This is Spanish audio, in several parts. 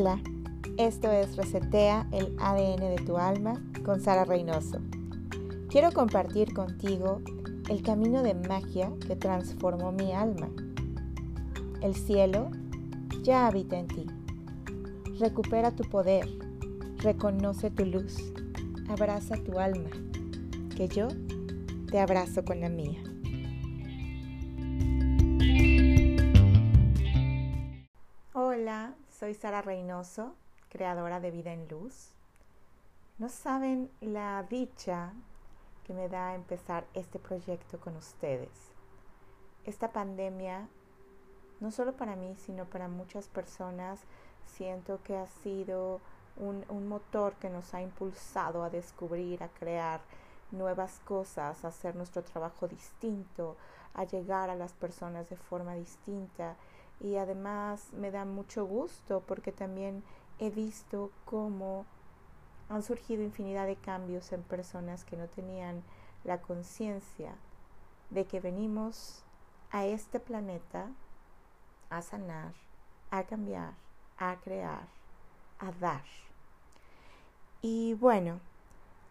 Hola, esto es Resetea el ADN de tu alma con Sara Reynoso. Quiero compartir contigo el camino de magia que transformó mi alma. El cielo ya habita en ti. Recupera tu poder, reconoce tu luz, abraza tu alma, que yo te abrazo con la mía. Sara Reynoso, creadora de Vida en Luz. No saben la dicha que me da empezar este proyecto con ustedes. Esta pandemia, no solo para mí, sino para muchas personas, siento que ha sido un, un motor que nos ha impulsado a descubrir, a crear nuevas cosas, a hacer nuestro trabajo distinto, a llegar a las personas de forma distinta y además me da mucho gusto porque también he visto cómo han surgido infinidad de cambios en personas que no tenían la conciencia de que venimos a este planeta a sanar, a cambiar, a crear, a dar. Y bueno,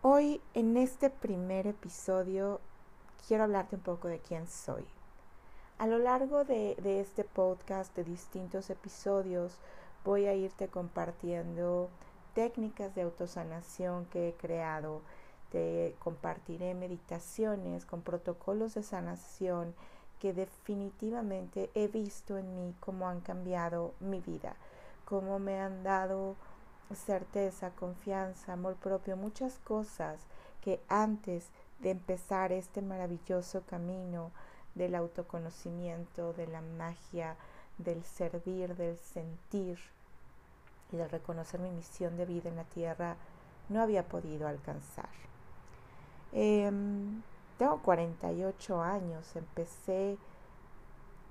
hoy en este primer episodio quiero hablarte un poco de quién soy. A lo largo de, este podcast, de distintos episodios, voy a irte compartiendo técnicas de autosanación que he creado. Te compartiré meditaciones con protocolos de sanación que definitivamente he visto en mí cómo han cambiado mi vida, cómo me han dado certeza, confianza, amor propio, muchas cosas que antes de empezar este maravilloso camino del autoconocimiento, de la magia, del servir, del sentir y de reconocer mi misión de vida en la tierra, no había podido alcanzar. Em, tengo 48 años, empecé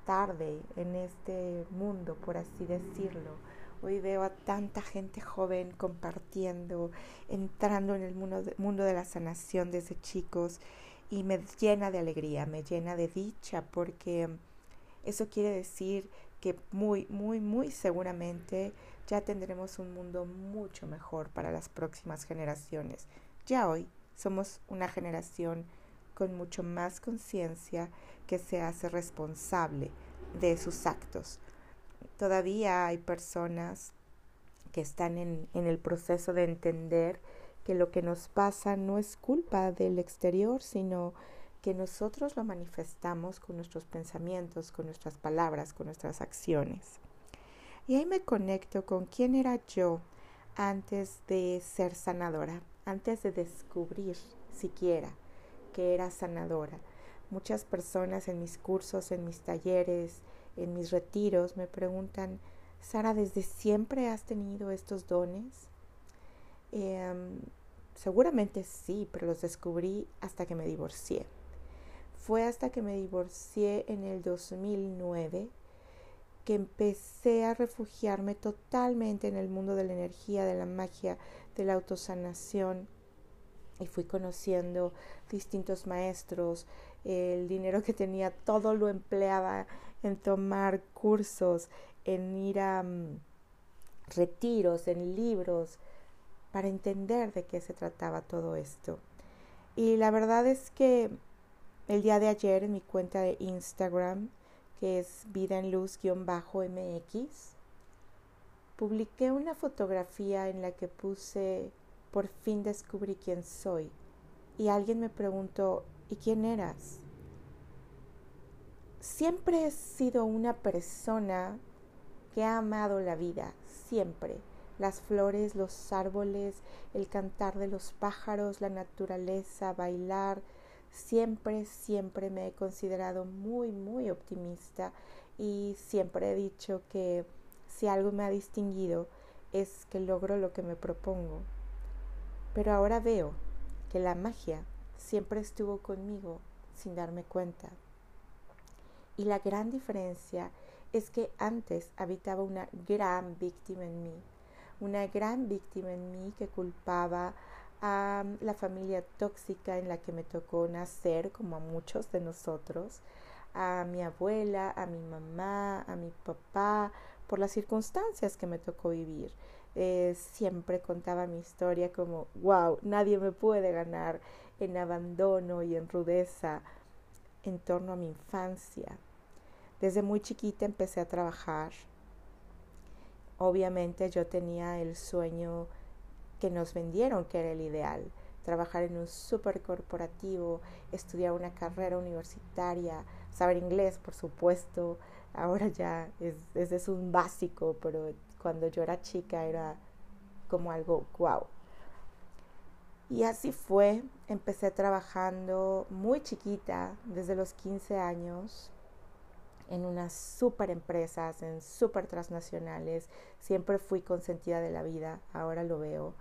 tarde en este mundo, por así decirlo. Hoy veo a tanta gente joven compartiendo, entrando en el mundo mundo de la sanación desde chicos y me llena de alegría, me llena de dicha, porque eso quiere decir que muy, muy, muy seguramente ya tendremos un mundo mucho mejor para las próximas generaciones. Ya hoy somos una generación con mucho más conciencia que se hace responsable de sus actos. Todavía hay personas que están en, en el proceso de entender que lo que nos pasa no es culpa del exterior, sino que nosotros lo manifestamos con nuestros pensamientos, con nuestras palabras, con nuestras acciones. Y ahí me conecto con quién era yo antes de ser sanadora, antes de descubrir siquiera que era sanadora. Muchas personas en mis cursos, en mis talleres, en mis retiros me preguntan, Sara, ¿desde siempre has tenido estos dones? Em, seguramente sí, pero los descubrí hasta que me divorcié. Fue hasta que me divorcié en el 2009 que empecé a refugiarme totalmente en el mundo de la energía, de la magia, de la autosanación y fui conociendo distintos maestros. El dinero que tenía todo lo empleaba en tomar cursos, en ir a mm, retiros, en libros, para entender de qué se trataba todo esto. Y la verdad es que el día de ayer en mi cuenta de Instagram, que es vida en luz-mx, publiqué una fotografía en la que puse por fin descubrí quién soy. Y alguien me preguntó, ¿y quién eras? Siempre he sido una persona que ha amado la vida, siempre las flores, los árboles, el cantar de los pájaros, la naturaleza, bailar. Siempre, siempre me he considerado muy, muy optimista y siempre he dicho que si algo me ha distinguido es que logro lo que me propongo. Pero ahora veo que la magia siempre estuvo conmigo sin darme cuenta. Y la gran diferencia es que antes habitaba una gran víctima en mí, una gran víctima en mí que culpaba a la familia tóxica en la que me tocó nacer, como a muchos de nosotros, a mi abuela, a mi mamá, a mi papá, por las circunstancias que me tocó vivir. Eh, siempre contaba mi historia como, wow, nadie me puede ganar en abandono y en rudeza en torno a mi infancia. Desde muy chiquita empecé a trabajar. Obviamente yo tenía el sueño que nos vendieron que era el ideal, trabajar en un super corporativo, estudiar una carrera universitaria, saber inglés, por supuesto. Ahora ya es, es un básico, pero cuando yo era chica era como algo wow. Y así fue, empecé trabajando muy chiquita, desde los 15 años, en unas super empresas, en super transnacionales. Siempre fui consentida de la vida, ahora lo veo,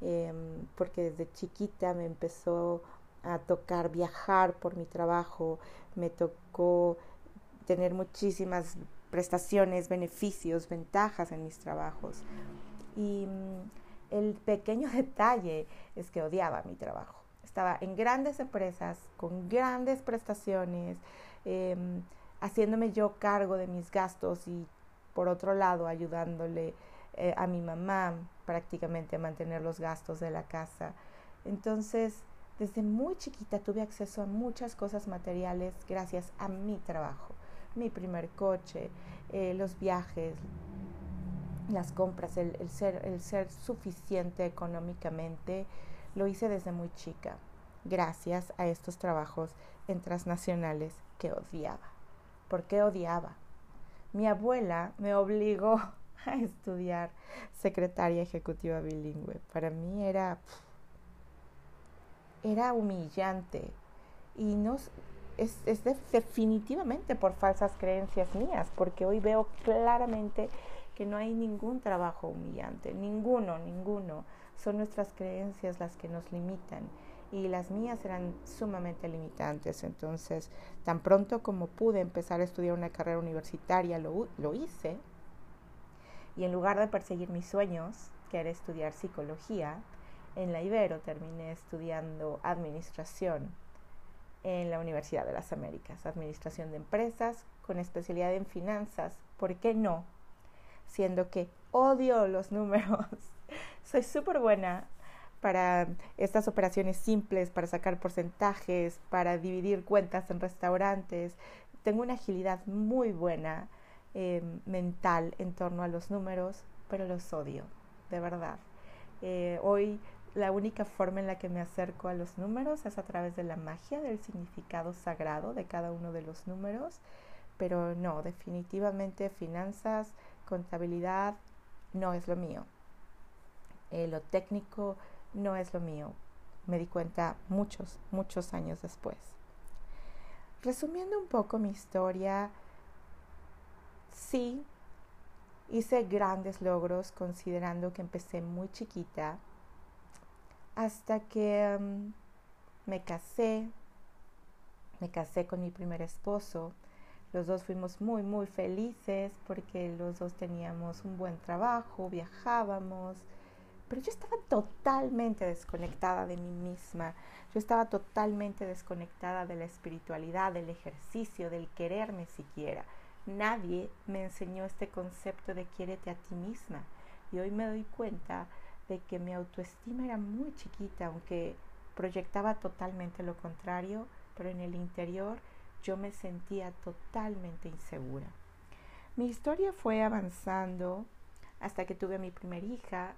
em, porque desde chiquita me empezó a tocar viajar por mi trabajo, me tocó tener muchísimas prestaciones, beneficios, ventajas en mis trabajos. Y mm, el pequeño detalle es que odiaba mi trabajo. Estaba en grandes empresas, con grandes prestaciones, em, haciéndome yo cargo de mis gastos y por otro lado ayudándole eh, a mi mamá prácticamente a mantener los gastos de la casa. Entonces, desde muy chiquita tuve acceso a muchas cosas materiales gracias a mi trabajo. Mi primer coche, eh, los viajes, las compras, el, ser, el ser suficiente económicamente, lo hice desde muy chica, gracias a estos trabajos en transnacionales que odiaba. ¿Por qué odiaba? Mi abuela me obligó a estudiar secretaria ejecutiva bilingüe. Para mí era era humillante y no es, es definitivamente por falsas creencias mías, porque hoy veo claramente que no hay ningún trabajo humillante, ninguno, ninguno. Son nuestras creencias las que nos limitan y las mías eran sumamente limitantes. Entonces, tan pronto como pude empezar a estudiar una carrera universitaria, lo, lo hice. Y en lugar de perseguir mis sueños, que era estudiar psicología, en la Ibero terminé estudiando administración en la Universidad de las Américas, administración de empresas con especialidad en finanzas. ¿Por qué no? siendo que odio los números. Soy súper buena para estas operaciones simples, para sacar porcentajes, para dividir cuentas en restaurantes. Tengo una agilidad muy buena em, mental en torno a los números, pero los odio, de verdad. Eh, hoy la única forma en la que me acerco a los números es a través de la magia del significado sagrado de cada uno de los números, pero no, definitivamente finanzas, contabilidad no es lo mío. Eh, lo técnico no es lo mío. Me di cuenta muchos, muchos años después. Resumiendo un poco mi historia, sí, hice grandes logros considerando que empecé muy chiquita hasta que mm, me casé, me casé con mi primer esposo los dos fuimos muy, muy felices porque los dos teníamos un buen trabajo, viajábamos, pero yo estaba totalmente desconectada de mí misma, yo estaba totalmente desconectada de la espiritualidad, del ejercicio, del quererme siquiera. Nadie me enseñó este concepto de quiérete a ti misma y hoy me doy cuenta de que mi autoestima era muy chiquita, aunque proyectaba totalmente lo contrario, pero en el interior yo me sentía totalmente insegura. Mi historia fue avanzando hasta que tuve mi primera hija.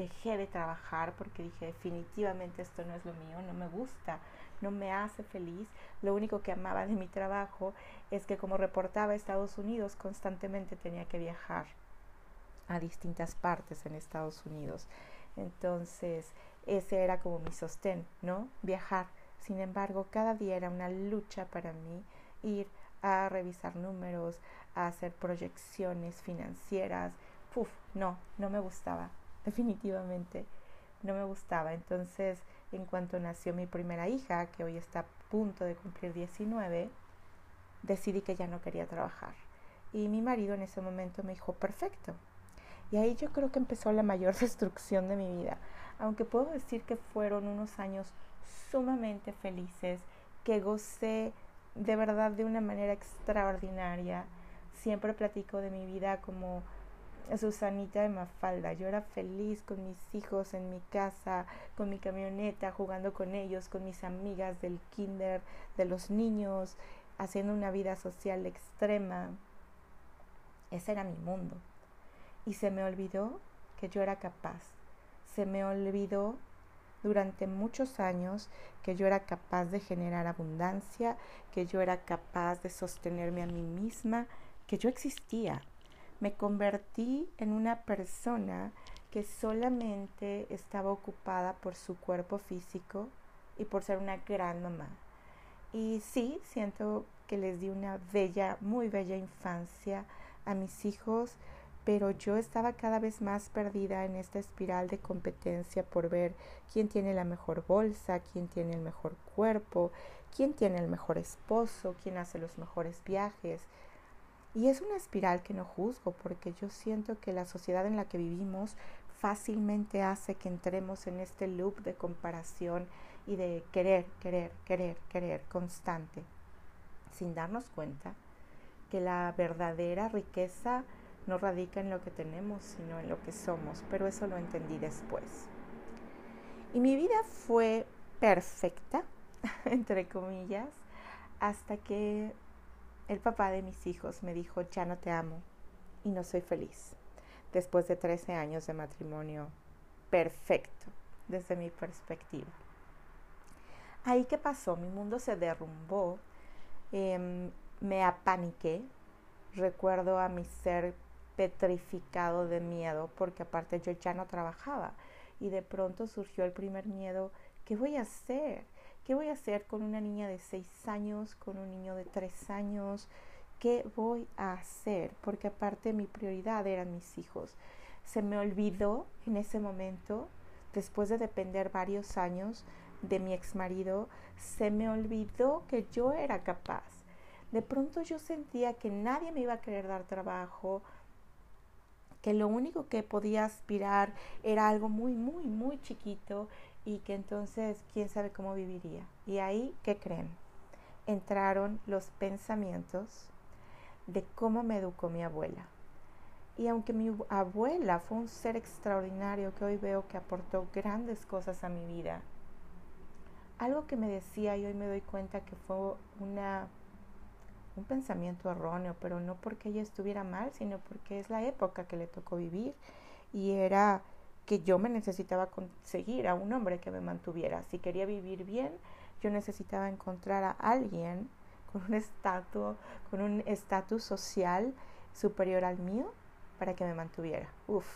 Dejé de trabajar porque dije definitivamente esto no es lo mío, no me gusta, no me hace feliz. Lo único que amaba de mi trabajo es que como reportaba a Estados Unidos constantemente tenía que viajar a distintas partes en Estados Unidos. Entonces ese era como mi sostén, ¿no? Viajar sin embargo, cada día era una lucha para mí ir a revisar números, a hacer proyecciones financieras. Puf, no, no me gustaba, definitivamente no me gustaba. Entonces, en cuanto nació mi primera hija, que hoy está a punto de cumplir 19, decidí que ya no quería trabajar. Y mi marido en ese momento me dijo, perfecto. Y ahí yo creo que empezó la mayor destrucción de mi vida. Aunque puedo decir que fueron unos años sumamente felices, que gocé de verdad de una manera extraordinaria. siempre platico de mi vida como Susanita de Mafalda. Yo era feliz con mis hijos en mi casa, con mi camioneta, jugando con ellos, con mis amigas del kinder, de los niños, haciendo una vida social extrema. Ese era mi mundo. Y se me olvidó que yo era capaz. Se me olvidó durante muchos años que yo era capaz de generar abundancia, que yo era capaz de sostenerme a mí misma, que yo existía. Me convertí en una persona que solamente estaba ocupada por su cuerpo físico y por ser una gran mamá. Y sí, siento que les di una bella, muy bella infancia a mis hijos, pero yo estaba cada vez más perdida en esta espiral de competencia por ver quién tiene la mejor bolsa, quién tiene el mejor cuerpo, quién tiene el mejor esposo, quién hace los mejores viajes. Y es una espiral que no juzgo porque yo siento que la sociedad en la que vivimos fácilmente hace que entremos en este loop de comparación y de querer, querer, querer, querer constante, sin darnos cuenta que la verdadera riqueza no radica en lo que tenemos, sino en lo que somos, pero eso lo entendí después. Y mi vida fue perfecta, entre comillas, hasta que el papá de mis hijos me dijo, ya no te amo y no soy feliz, después de 13 años de matrimonio perfecto, desde mi perspectiva. Ahí qué pasó, mi mundo se derrumbó, em, me apaniqué, recuerdo a mi ser petrificado de miedo porque aparte yo ya no trabajaba y de pronto surgió el primer miedo, ¿qué voy a hacer? ¿Qué voy a hacer con una niña de seis años, con un niño de tres años? ¿Qué voy a hacer? Porque aparte mi prioridad eran mis hijos. Se me olvidó en ese momento, después de depender varios años de mi ex marido, se me olvidó que yo era capaz. De pronto yo sentía que nadie me iba a querer dar trabajo, que lo único que podía aspirar era algo muy, muy, muy chiquito y que entonces quién sabe cómo viviría. Y ahí, ¿qué creen? Entraron los pensamientos de cómo me educó mi abuela. Y aunque mi abuela fue un ser extraordinario que hoy veo que aportó grandes cosas a mi vida, algo que me decía y hoy me doy cuenta que fue una un pensamiento erróneo, pero no porque ella estuviera mal, sino porque es la época que le tocó vivir y era que yo me necesitaba conseguir a un hombre que me mantuviera. Si quería vivir bien, yo necesitaba encontrar a alguien con un estatus, con un estatus social superior al mío para que me mantuviera. Uf.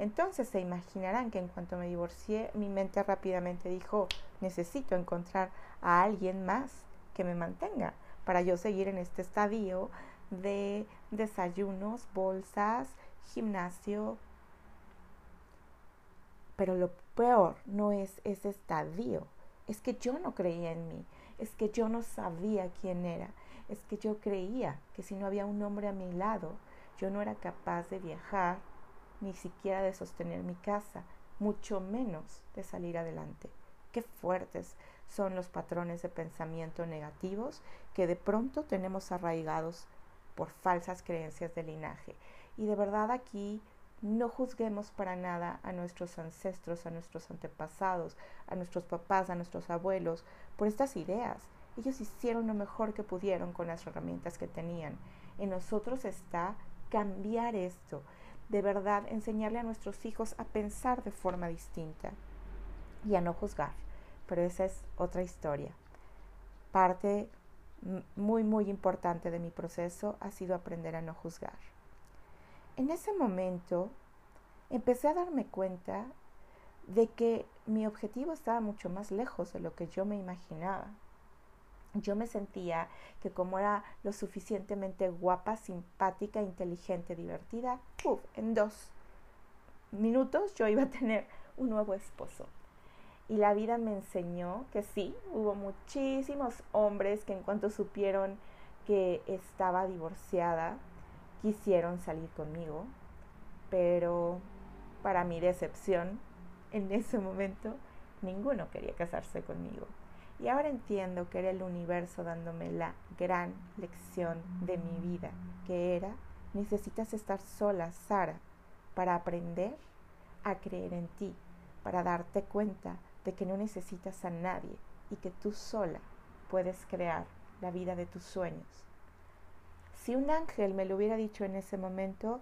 Entonces se imaginarán que en cuanto me divorcié, mi mente rápidamente dijo, necesito encontrar a alguien más que me mantenga para yo seguir en este estadio de desayunos, bolsas, gimnasio. Pero lo peor no es ese estadio, es que yo no creía en mí, es que yo no sabía quién era, es que yo creía que si no había un hombre a mi lado, yo no era capaz de viajar, ni siquiera de sostener mi casa, mucho menos de salir adelante. Qué fuertes son los patrones de pensamiento negativos que de pronto tenemos arraigados por falsas creencias de linaje. Y de verdad aquí no juzguemos para nada a nuestros ancestros, a nuestros antepasados, a nuestros papás, a nuestros abuelos por estas ideas. Ellos hicieron lo mejor que pudieron con las herramientas que tenían. En nosotros está cambiar esto, de verdad enseñarle a nuestros hijos a pensar de forma distinta y a no juzgar pero esa es otra historia. Parte muy, muy importante de mi proceso ha sido aprender a no juzgar. En ese momento empecé a darme cuenta de que mi objetivo estaba mucho más lejos de lo que yo me imaginaba. Yo me sentía que como era lo suficientemente guapa, simpática, inteligente, divertida, en dos minutos yo iba a tener un nuevo esposo. Y la vida me enseñó que sí, hubo muchísimos hombres que en cuanto supieron que estaba divorciada, quisieron salir conmigo, pero para mi decepción, en ese momento, ninguno quería casarse conmigo. Y ahora entiendo que era el universo dándome la gran lección de mi vida, que era, necesitas estar sola, Sara, para aprender a creer en ti, para darte cuenta de que no necesitas a nadie y que tú sola puedes crear la vida de tus sueños. Si un ángel me lo hubiera dicho en ese momento,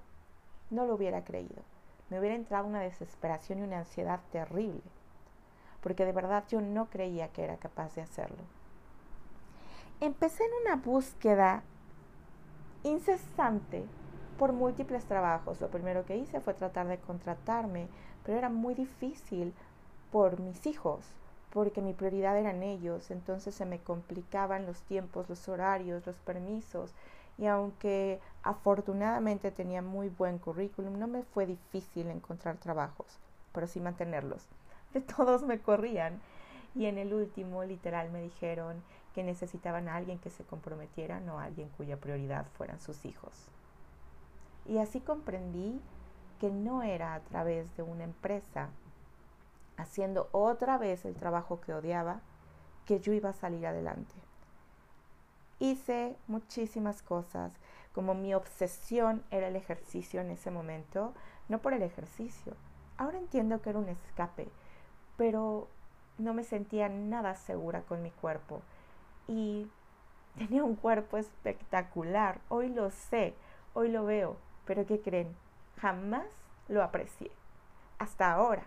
no lo hubiera creído. Me hubiera entrado una desesperación y una ansiedad terrible, porque de verdad yo no creía que era capaz de hacerlo. Empecé en una búsqueda incesante por múltiples trabajos. Lo primero que hice fue tratar de contratarme, pero era muy difícil por mis hijos, porque mi prioridad eran ellos, entonces se me complicaban los tiempos, los horarios, los permisos, y aunque afortunadamente tenía muy buen currículum, no me fue difícil encontrar trabajos, pero sí mantenerlos. De todos me corrían y en el último literal me dijeron que necesitaban a alguien que se comprometiera, no a alguien cuya prioridad fueran sus hijos. Y así comprendí que no era a través de una empresa haciendo otra vez el trabajo que odiaba que yo iba a salir adelante. Hice muchísimas cosas, como mi obsesión era el ejercicio en ese momento, no por el ejercicio. Ahora entiendo que era un escape, pero no me sentía nada segura con mi cuerpo. Y tenía un cuerpo espectacular, hoy lo sé, hoy lo veo, pero ¿qué creen? Jamás lo aprecié. Hasta ahora.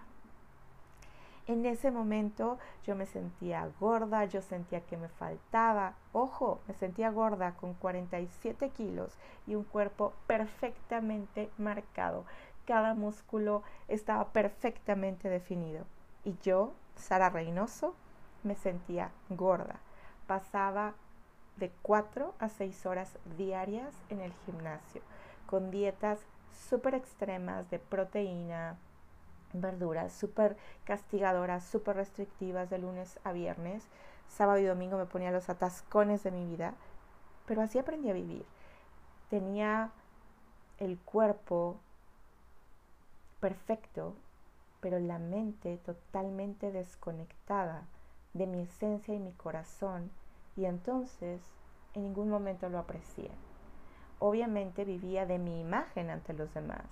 En ese momento yo me sentía gorda, yo sentía que me faltaba, ojo, me sentía gorda con 47 kilos y un cuerpo perfectamente marcado. Cada músculo estaba perfectamente definido. Y yo, Sara Reynoso, me sentía gorda. Pasaba de 4 a 6 horas diarias en el gimnasio con dietas súper extremas de proteína, verduras, súper castigadoras, súper restrictivas de lunes a viernes. Sábado y domingo me ponía los atascones de mi vida, pero así aprendí a vivir. Tenía el cuerpo perfecto, pero la mente totalmente desconectada de mi esencia y mi corazón, y entonces en ningún momento lo aprecié obviamente vivía de mi imagen ante los demás.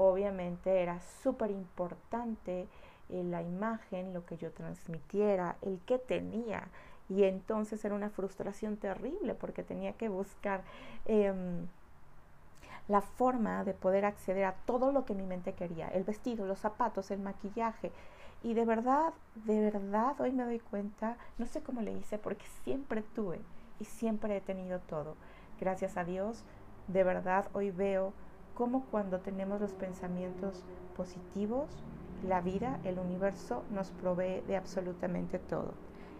Obviamente era súper importante eh, la imagen, lo que yo transmitiera, el que tenía. Y entonces era una frustración terrible porque tenía que buscar em, la forma de poder acceder a todo lo que mi mente quería, el vestido, los zapatos, el maquillaje. Y de verdad, de verdad, hoy me doy cuenta, no sé cómo le hice porque siempre tuve y siempre he tenido todo. Gracias a Dios, de verdad hoy veo cómo cuando tenemos los pensamientos positivos, la vida, el universo nos provee de absolutamente todo.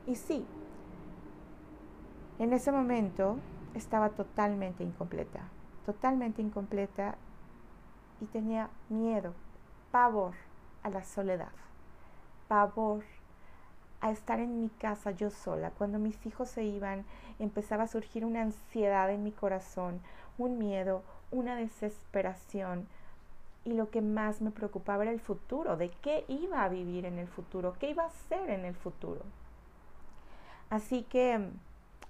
Y sí, en ese momento estaba totalmente incompleta, totalmente incompleta y tenía miedo, pavor a la soledad, pavor a estar en mi casa yo sola. Cuando mis hijos se iban, empezaba a surgir una ansiedad en mi corazón, un miedo, una desesperación. Y lo que más me preocupaba era el futuro, de qué iba a vivir en el futuro, qué iba a hacer en el futuro. Así que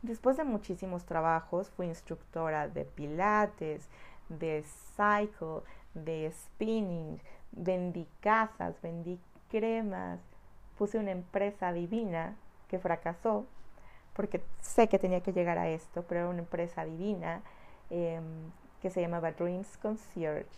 después de muchísimos trabajos, fui instructora de pilates, de cycle, de spinning, vendí casas, vendí cremas, puse una empresa divina que fracasó, porque sé que tenía que llegar a esto, pero era una empresa divina Em, que se llamaba Dreams Concierge,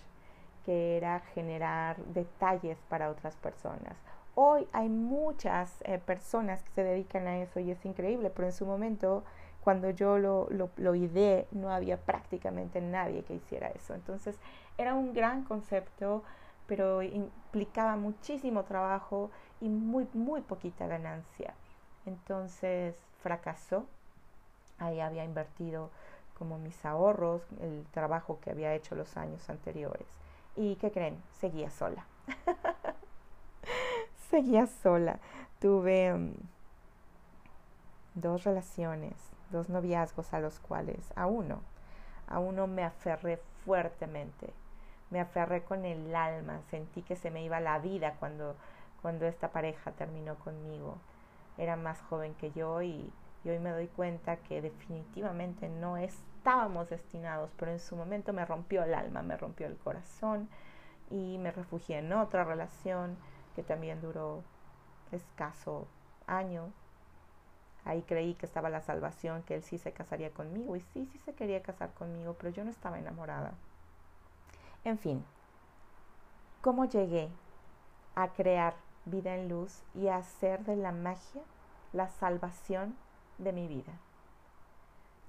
que era generar detalles para otras personas. Hoy hay muchas eh, personas que se dedican a eso y es increíble, pero en su momento, cuando yo lo, lo, lo ideé, no había prácticamente nadie que hiciera eso. Entonces, era un gran concepto, pero implicaba muchísimo trabajo y muy, muy poquita ganancia. Entonces, fracasó. Ahí había invertido como mis ahorros, el trabajo que había hecho los años anteriores. ¿Y qué creen? Seguía sola. Seguía sola. Tuve mm, dos relaciones, dos noviazgos a los cuales, a uno, a uno me aferré fuertemente. Me aferré con el alma, sentí que se me iba la vida cuando, cuando esta pareja terminó conmigo. era más joven que yo y, y hoy me doy cuenta que definitivamente no estábamos destinados, pero en su momento me rompió el alma, me rompió el corazón y me refugié en otra relación que también duró escaso año. Ahí creí que estaba la salvación, que él sí se casaría conmigo y sí, sí se quería casar conmigo, pero yo no estaba enamorada. En fin, ¿cómo llegué a crear vida en luz y a hacer de la magia la salvación de mi vida?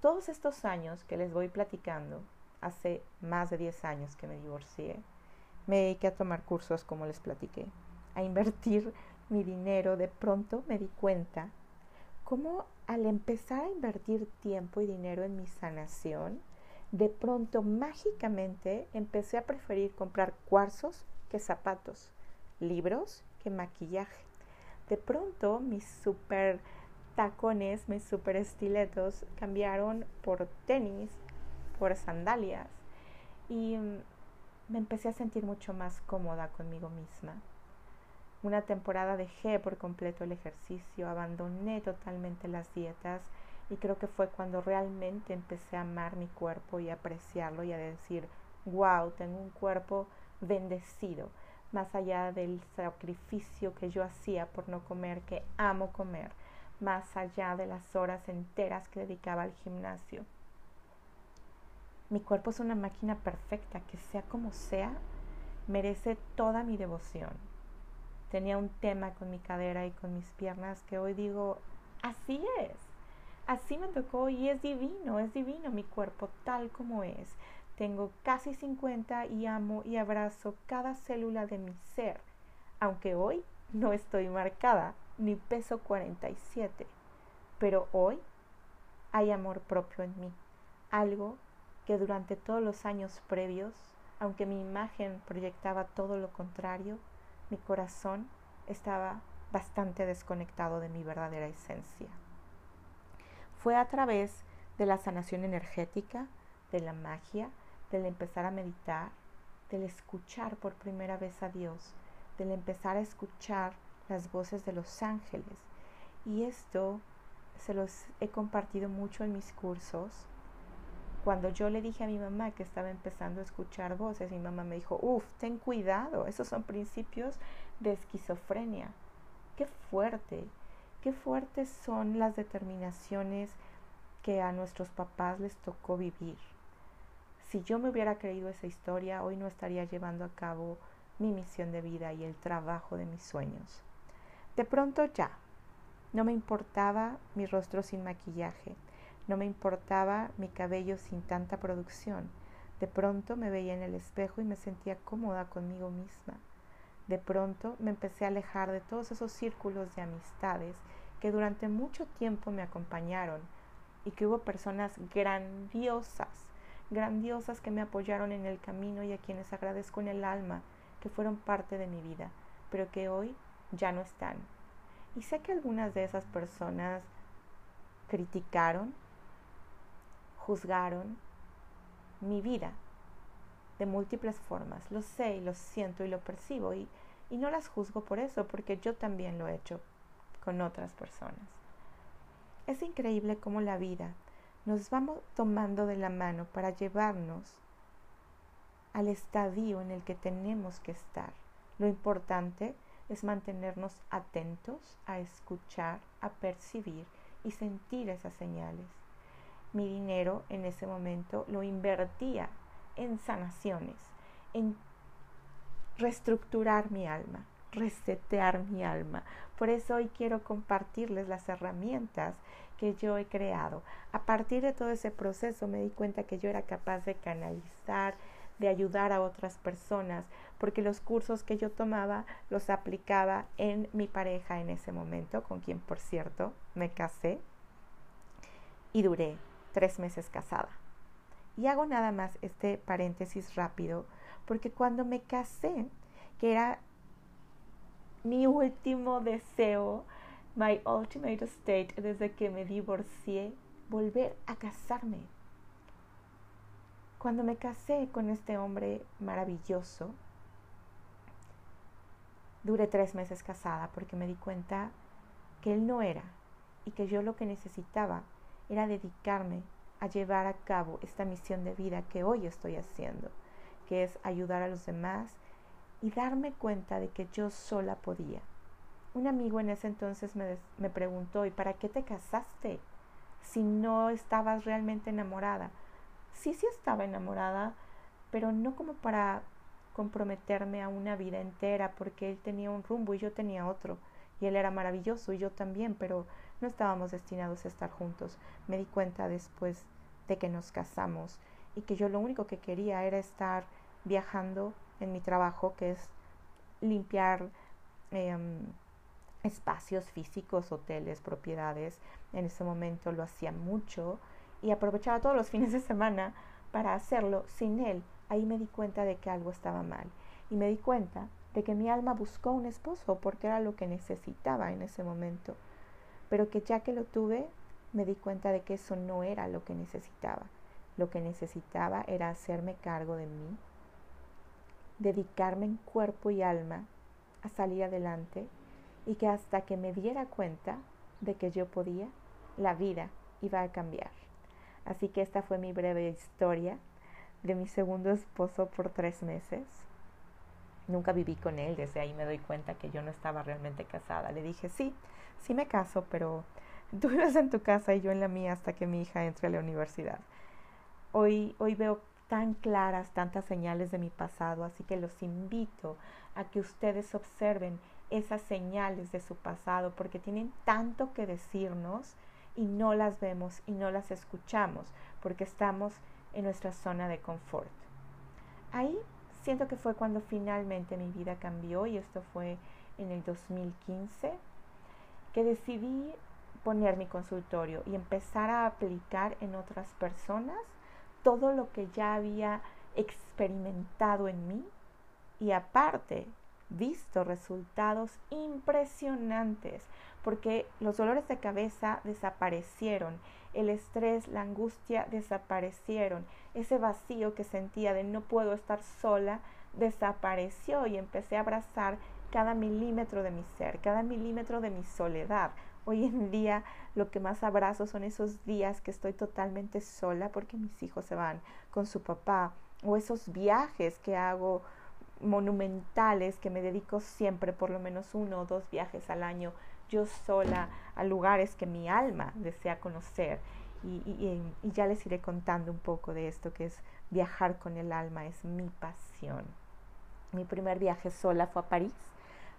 Todos estos años que les voy platicando, hace más de 10 años que me divorcié, me dediqué a tomar cursos como les platiqué, a invertir mi dinero, de pronto me di cuenta cómo al empezar a invertir tiempo y dinero en mi sanación, de pronto mágicamente empecé a preferir comprar cuarzos que zapatos, libros que maquillaje. De pronto mis super tacones, mis super estiletos cambiaron por tenis, por sandalias y mm, me empecé a sentir mucho más cómoda conmigo misma. Una temporada dejé por completo el ejercicio, abandoné totalmente las dietas y creo que fue cuando realmente empecé a amar mi cuerpo y a apreciarlo y a decir, wow, tengo un cuerpo bendecido, más allá del sacrificio que yo hacía por no comer, que amo comer, más allá de las horas enteras que dedicaba al gimnasio. Mi cuerpo es una máquina perfecta que sea como sea, merece toda mi devoción tenía un tema con mi cadera y con mis piernas que hoy digo, así es, así me tocó y es divino, es divino mi cuerpo tal como es. Tengo casi 50 y amo y abrazo cada célula de mi ser, aunque hoy no estoy marcada ni peso 47, pero hoy hay amor propio en mí, algo que durante todos los años previos, aunque mi imagen proyectaba todo lo contrario, mi corazón estaba bastante desconectado de mi verdadera esencia. Fue a través de la sanación energética, de la magia, del empezar a meditar, del escuchar por primera vez a Dios, del empezar a escuchar las voces de los ángeles. Y esto se los he compartido mucho en mis cursos cuando yo le dije a mi mamá que estaba empezando a escuchar voces, mi mamá me dijo, uff, ten cuidado, esos son principios de esquizofrenia. Qué fuerte, qué fuertes son las determinaciones que a nuestros papás les tocó vivir. Si yo me hubiera creído esa historia, hoy no estaría llevando a cabo mi misión de vida y el trabajo de mis sueños. De pronto ya, no me importaba mi rostro sin maquillaje, no me importaba mi cabello sin tanta producción. De pronto me veía en el espejo y me sentía cómoda conmigo misma. De pronto me empecé a alejar de todos esos círculos de amistades que durante mucho tiempo me acompañaron y que hubo personas grandiosas, grandiosas que me apoyaron en el camino y a quienes agradezco en el alma que fueron parte de mi vida, pero que hoy ya no están. Y sé que algunas de esas personas criticaron, juzgaron mi vida de múltiples formas. Lo sé y lo siento y lo percibo y, y no las juzgo por eso, porque yo también lo he hecho con otras personas. Es increíble cómo la vida nos vamos tomando de la mano para llevarnos al estadio en el que tenemos que estar. Lo importante es mantenernos atentos a escuchar, a percibir y sentir esas señales mi dinero en ese momento lo invertía en sanaciones, en reestructurar mi alma, resetear mi alma. Por eso hoy quiero compartirles las herramientas que yo he creado. A partir de todo ese proceso me di cuenta que yo era capaz de canalizar, de ayudar a otras personas, porque los cursos que yo tomaba los aplicaba en mi pareja en ese momento, con quien por cierto me casé y duré tres meses casada. Y hago nada más este paréntesis rápido, porque cuando me casé, que era mi último deseo, my ultimate state desde que me divorcié, volver a casarme. Cuando me casé con este hombre maravilloso, duré tres meses casada porque me di cuenta que él no era y que yo lo que necesitaba era dedicarme a llevar a cabo esta misión de vida que hoy estoy haciendo, que es ayudar a los demás y darme cuenta de que yo sola podía. Un amigo en ese entonces me, me preguntó, ¿y para qué te casaste si no estabas realmente enamorada? Sí, sí estaba enamorada, pero no como para comprometerme a una vida entera, porque él tenía un rumbo y yo tenía otro, y él era maravilloso y yo también, pero no estábamos destinados a estar juntos. Me di cuenta después de que nos casamos y que yo lo único que quería era estar viajando en mi trabajo, que es limpiar em, espacios físicos, hoteles, propiedades. En ese momento lo hacía mucho y aprovechaba todos los fines de semana para hacerlo sin él. Ahí me di cuenta de que algo estaba mal y me di cuenta de que mi alma buscó un esposo porque era lo que necesitaba en ese momento, pero que ya que lo tuve, me di cuenta de que eso no era lo que necesitaba. Lo que necesitaba era hacerme cargo de mí, dedicarme en cuerpo y alma a salir adelante y que hasta que me diera cuenta de que yo podía, la vida iba a cambiar. Así que esta fue mi breve historia de mi segundo esposo por tres meses. Nunca viví con él, desde ahí me doy cuenta que yo no estaba realmente casada. Le dije, sí, sí me caso, pero tú vives en tu casa y yo en la mía hasta que mi hija entre a la universidad. Hoy, hoy veo tan claras tantas señales de mi pasado, así que los invito a que ustedes observen esas señales de su pasado, porque tienen tanto que decirnos y no las vemos y no las escuchamos, porque estamos en nuestra zona de confort. Ahí siento que fue cuando finalmente mi vida cambió y esto fue en el 2015, que decidí poner mi consultorio y empezar a aplicar en otras personas todo lo que ya había experimentado en mí y aparte visto resultados impresionantes porque los dolores de cabeza desaparecieron, el estrés, la angustia desaparecieron, ese vacío que sentía de no puedo estar sola desapareció y empecé a abrazar cada milímetro de mi ser, cada milímetro de mi soledad, Hoy en día lo que más abrazo son esos días que estoy totalmente sola porque mis hijos se van con su papá o esos viajes que hago monumentales que me dedico siempre por lo menos uno o dos viajes al año yo sola a lugares que mi alma desea conocer y, y, ya les iré contando un poco de esto que es viajar con el alma, es mi pasión. Mi primer viaje sola fue a París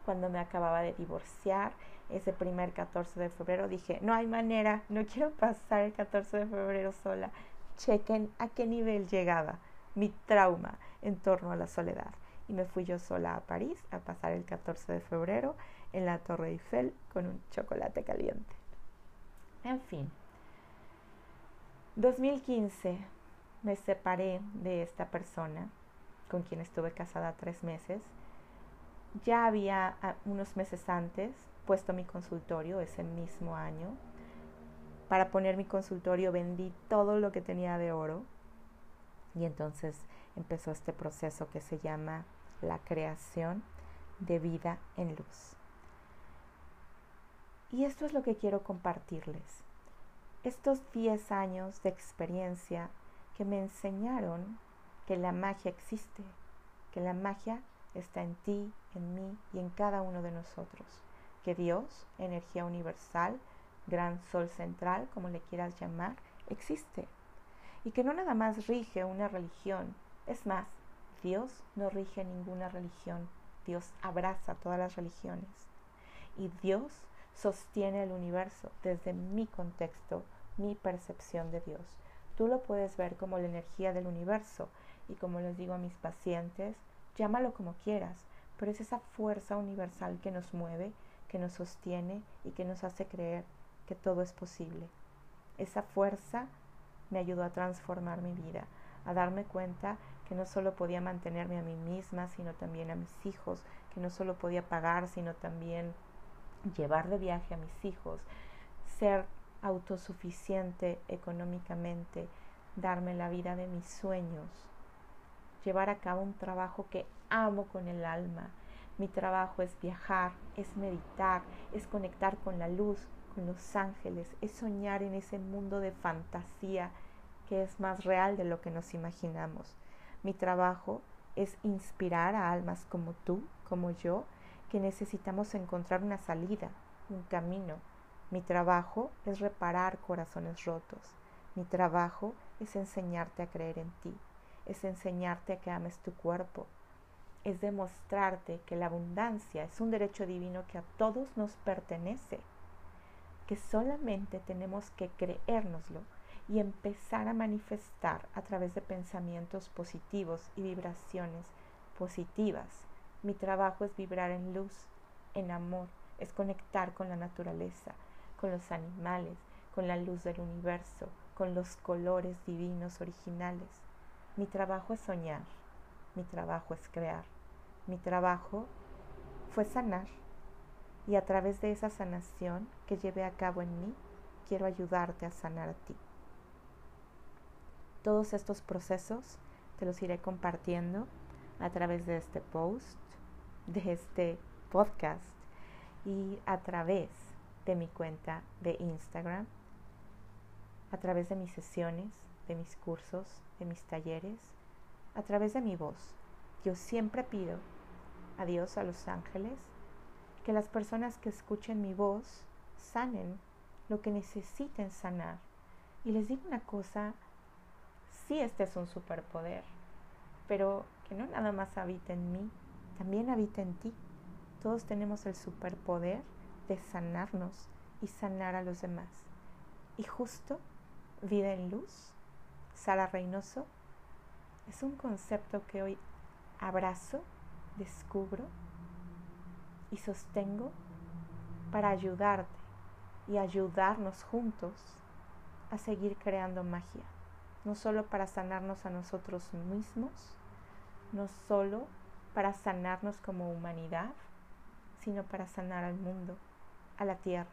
cuando me acababa de divorciar ese primer 14 de febrero, dije, no hay manera, no quiero pasar el 14 de febrero sola. Chequen a qué nivel llegaba mi trauma en torno a la soledad. Me fui yo sola a París a pasar el 14 de febrero en la Torre Eiffel con un chocolate caliente. En fin, 2015 me separé de esta persona con quien estuve casada tres meses. Ya había unos meses antes puesto mi consultorio ese mismo año. Para poner mi consultorio vendí todo lo que tenía de oro y entonces empezó este proceso que se llama la creación de vida en luz. Y esto es lo que quiero compartirles. Estos 10 años de experiencia que me enseñaron que la magia existe, que la magia está en ti, en mí y en cada uno de nosotros que Dios, energía universal, gran sol central, como le quieras llamar, existe. Y que no nada más rige una religión. Es más, Dios no rige ninguna religión. Dios abraza todas las religiones. Y Dios sostiene el universo desde mi contexto, mi percepción de Dios. Tú lo puedes ver como la energía del universo y como les digo a mis pacientes, llámalo como quieras, pero es esa fuerza universal que nos mueve que nos sostiene y que nos hace creer que todo es posible. Esa fuerza me ayudó a transformar mi vida, a darme cuenta que no solo podía mantenerme a mí misma, sino también a mis hijos, que no solo podía pagar, sino también llevar de viaje a mis hijos, ser autosuficiente económicamente, darme la vida de mis sueños, llevar a cabo un trabajo que amo con el alma, Mi trabajo es viajar, es meditar, es conectar con la luz, con los ángeles, es soñar en ese mundo de fantasía que es más real de lo que nos imaginamos. Mi trabajo es inspirar a almas como tú, como yo, que necesitamos encontrar una salida, un camino. Mi trabajo es reparar corazones rotos. Mi trabajo es enseñarte a creer en ti, es enseñarte a que ames tu cuerpo, es demostrarte que la abundancia es un derecho divino que a todos nos pertenece, que solamente tenemos que creérnoslo y empezar a manifestar a través de pensamientos positivos y vibraciones positivas. Mi trabajo es vibrar en luz, en amor, es conectar con la naturaleza, con los animales, con la luz del universo, con los colores divinos originales. Mi trabajo es soñar, mi trabajo es crear, mi trabajo fue sanar y a través de esa sanación que llevé a cabo en mí, quiero ayudarte a sanar a ti. Todos estos procesos te los iré compartiendo a través de este post, de este podcast y a través de mi cuenta de Instagram, a través de mis sesiones, de mis cursos, de mis talleres, a través de mi voz. Yo siempre pido a Dios, a los ángeles, que las personas que escuchen mi voz sanen lo que necesiten sanar. Y les digo una cosa, sí este es un superpoder, pero que no nada más habita en mí, también habita en ti. Todos tenemos el superpoder de sanarnos y sanar a los demás. Y justo vida en luz, Sara Reynoso, es un concepto que hoy abrazo, descubro y sostengo para ayudarte y ayudarnos juntos a seguir creando magia no solo para sanarnos a nosotros mismos, no solo para sanarnos como humanidad, sino para sanar al mundo, a la tierra.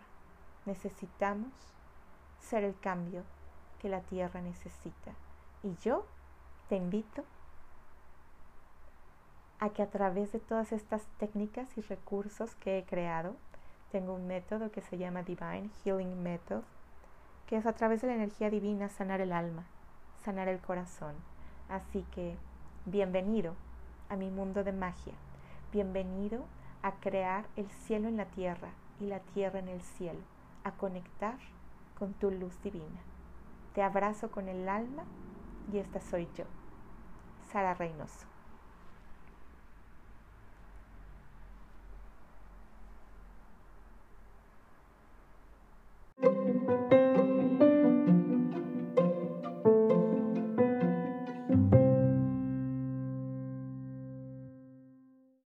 Necesitamos ser el cambio que la tierra necesita. Y yo te invito a que a través de todas estas técnicas y recursos que he creado, tengo un método que se llama Divine Healing Method, que es a través de la energía divina sanar el alma, sanar el corazón. Así que bienvenido a mi mundo de magia. Bienvenido a crear el cielo en la tierra y la tierra en el cielo, a conectar con tu luz divina. Te abrazo con el alma y esta soy yo, Sara Reynoso.